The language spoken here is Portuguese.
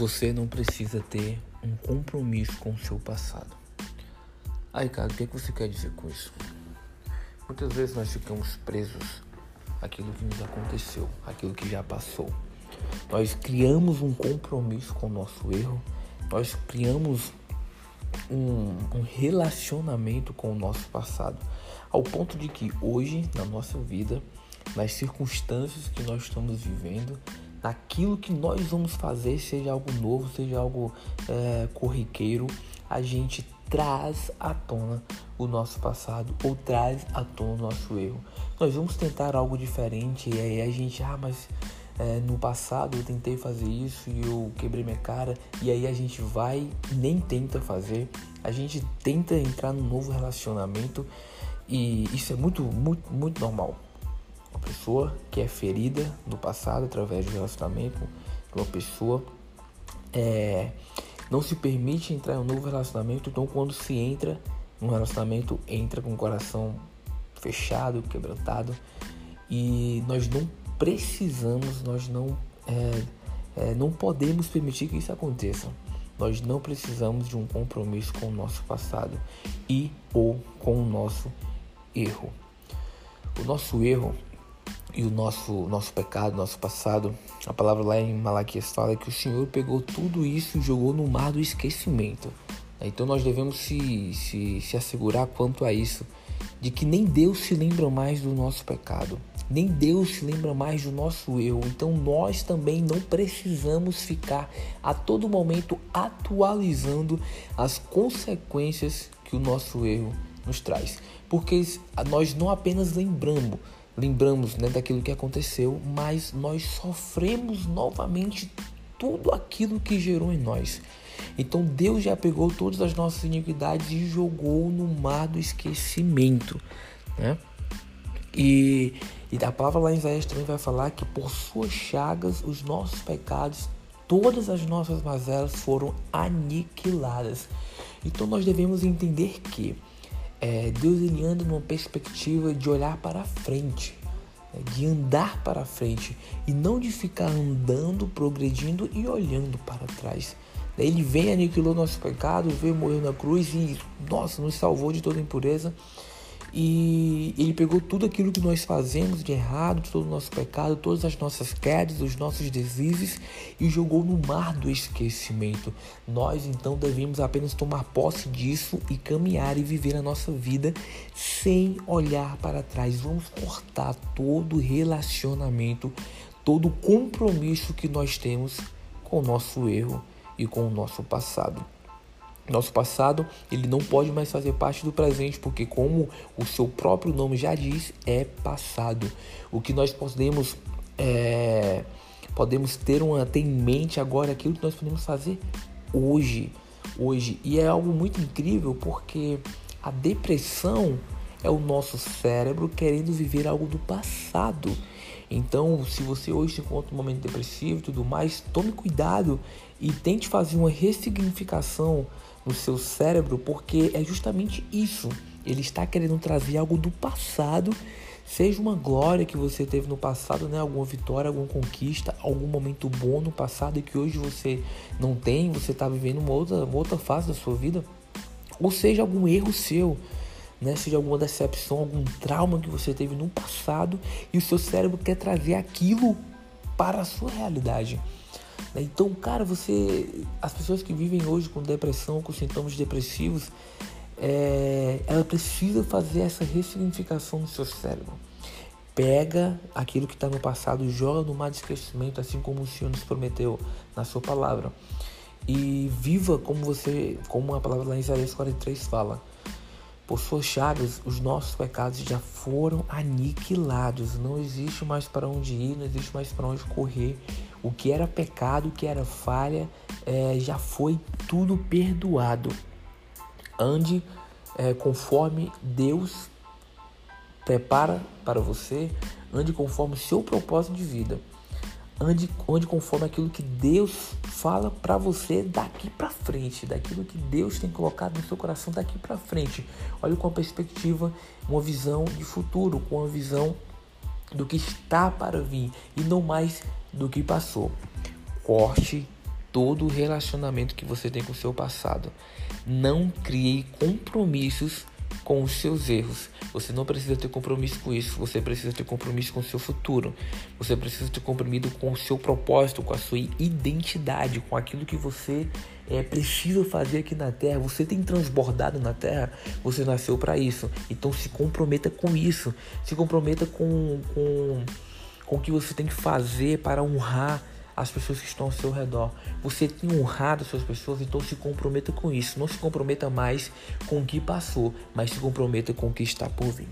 Você não precisa ter um compromisso com o seu passado. Aí, cara, o que, é que você quer dizer com isso? Muitas vezes nós ficamos presos àquilo que nos aconteceu, àquilo que já passou. Nós criamos um compromisso com o nosso erro, nós criamos um, um relacionamento com o nosso passado, ao ponto de que hoje, na nossa vida, nas circunstâncias que nós estamos vivendo, naquilo que nós vamos fazer, seja algo novo, seja algo é, corriqueiro, a gente traz à tona o nosso passado ou traz à tona o nosso erro. Nós vamos tentar algo diferente e aí a gente, ah, mas é, no passado eu tentei fazer isso e eu quebrei minha cara e aí a gente vai nem tenta fazer, a gente tenta entrar num novo relacionamento e isso é muito, muito, muito normal. Pessoa que é ferida no passado através do relacionamento, uma pessoa é, não se permite entrar em um novo relacionamento, então quando se entra num relacionamento, entra com o coração fechado, quebrantado, e nós não precisamos, nós não, é, é, não podemos permitir que isso aconteça. Nós não precisamos de um compromisso com o nosso passado e ou com o nosso erro. O nosso erro e o nosso, nosso pecado, nosso passado, a palavra lá em Malaquias fala que o Senhor pegou tudo isso e jogou no mar do esquecimento. Então nós devemos se, se, se assegurar quanto a isso, de que nem Deus se lembra mais do nosso pecado, nem Deus se lembra mais do nosso erro. Então nós também não precisamos ficar a todo momento atualizando as consequências que o nosso erro nos traz. Porque nós não apenas lembramos, lembramos né, daquilo que aconteceu, mas nós sofremos novamente tudo aquilo que gerou em nós. Então Deus já pegou todas as nossas iniquidades e jogou no mar do esquecimento, né? E, e a palavra lá em Isaías também vai falar que por suas chagas os nossos pecados, todas as nossas mazelas foram aniquiladas. Então nós devemos entender que é, anda numa perspectiva de olhar para frente, né, de andar para frente e não de ficar andando, progredindo e olhando para trás. Ele vem, aniquilou nosso pecado, veio, morreu na cruz e, nossa, nos salvou de toda impureza. E ele pegou tudo aquilo que nós fazemos de errado, todo o nosso pecado, todas as nossas quedas, os nossos deslizes e jogou no mar do esquecimento. Nós então devemos apenas tomar posse disso e caminhar e viver a nossa vida sem olhar para trás. Vamos cortar todo relacionamento, todo compromisso que nós temos com o nosso erro e com o nosso passado. Nosso passado, ele não pode mais fazer parte do presente, porque como o seu próprio nome já diz, é passado. O que nós podemos é, podemos ter uma ter em mente agora aquilo que nós podemos fazer hoje, hoje. E é algo muito incrível porque a depressão é o nosso cérebro querendo viver algo do passado. Então, se você hoje se encontra um momento depressivo e tudo mais, tome cuidado e tente fazer uma ressignificação no seu cérebro, porque é justamente isso. Ele está querendo trazer algo do passado, seja uma glória que você teve no passado, né? alguma vitória, alguma conquista, algum momento bom no passado e que hoje você não tem, você está vivendo uma outra, uma outra fase da sua vida, ou seja, algum erro seu. Né, seja alguma decepção, algum trauma que você teve no passado e o seu cérebro quer trazer aquilo para a sua realidade. Né? Então, cara, você. As pessoas que vivem hoje com depressão, com sintomas depressivos, é, ela precisa fazer essa ressignificação no seu cérebro. Pega aquilo que está no passado, joga no mar de esquecimento, assim como o Senhor nos prometeu na sua palavra. E viva como você, como a palavra lá em Isaías 43 fala. Por suas chagas, os nossos pecados já foram aniquilados. Não existe mais para onde ir, não existe mais para onde correr. O que era pecado, o que era falha, é, já foi tudo perdoado. Ande é, conforme Deus prepara para você, ande conforme o seu propósito de vida. Ande, ande conforme aquilo que Deus fala para você daqui para frente, daquilo que Deus tem colocado no seu coração daqui para frente. Olhe com a perspectiva, uma visão de futuro, com a visão do que está para vir e não mais do que passou. Corte todo o relacionamento que você tem com o seu passado. Não crie compromissos com os seus erros. Você não precisa ter compromisso com isso. Você precisa ter compromisso com o seu futuro. Você precisa ter compromisso com o seu propósito, com a sua identidade, com aquilo que você é preciso fazer aqui na Terra. Você tem transbordado na Terra. Você nasceu para isso. Então se comprometa com isso. Se comprometa com, com, com o que você tem que fazer para honrar as pessoas que estão ao seu redor. Você tem honrado essas pessoas, então se comprometa com isso. Não se comprometa mais com o que passou, mas se comprometa com o que está por vir.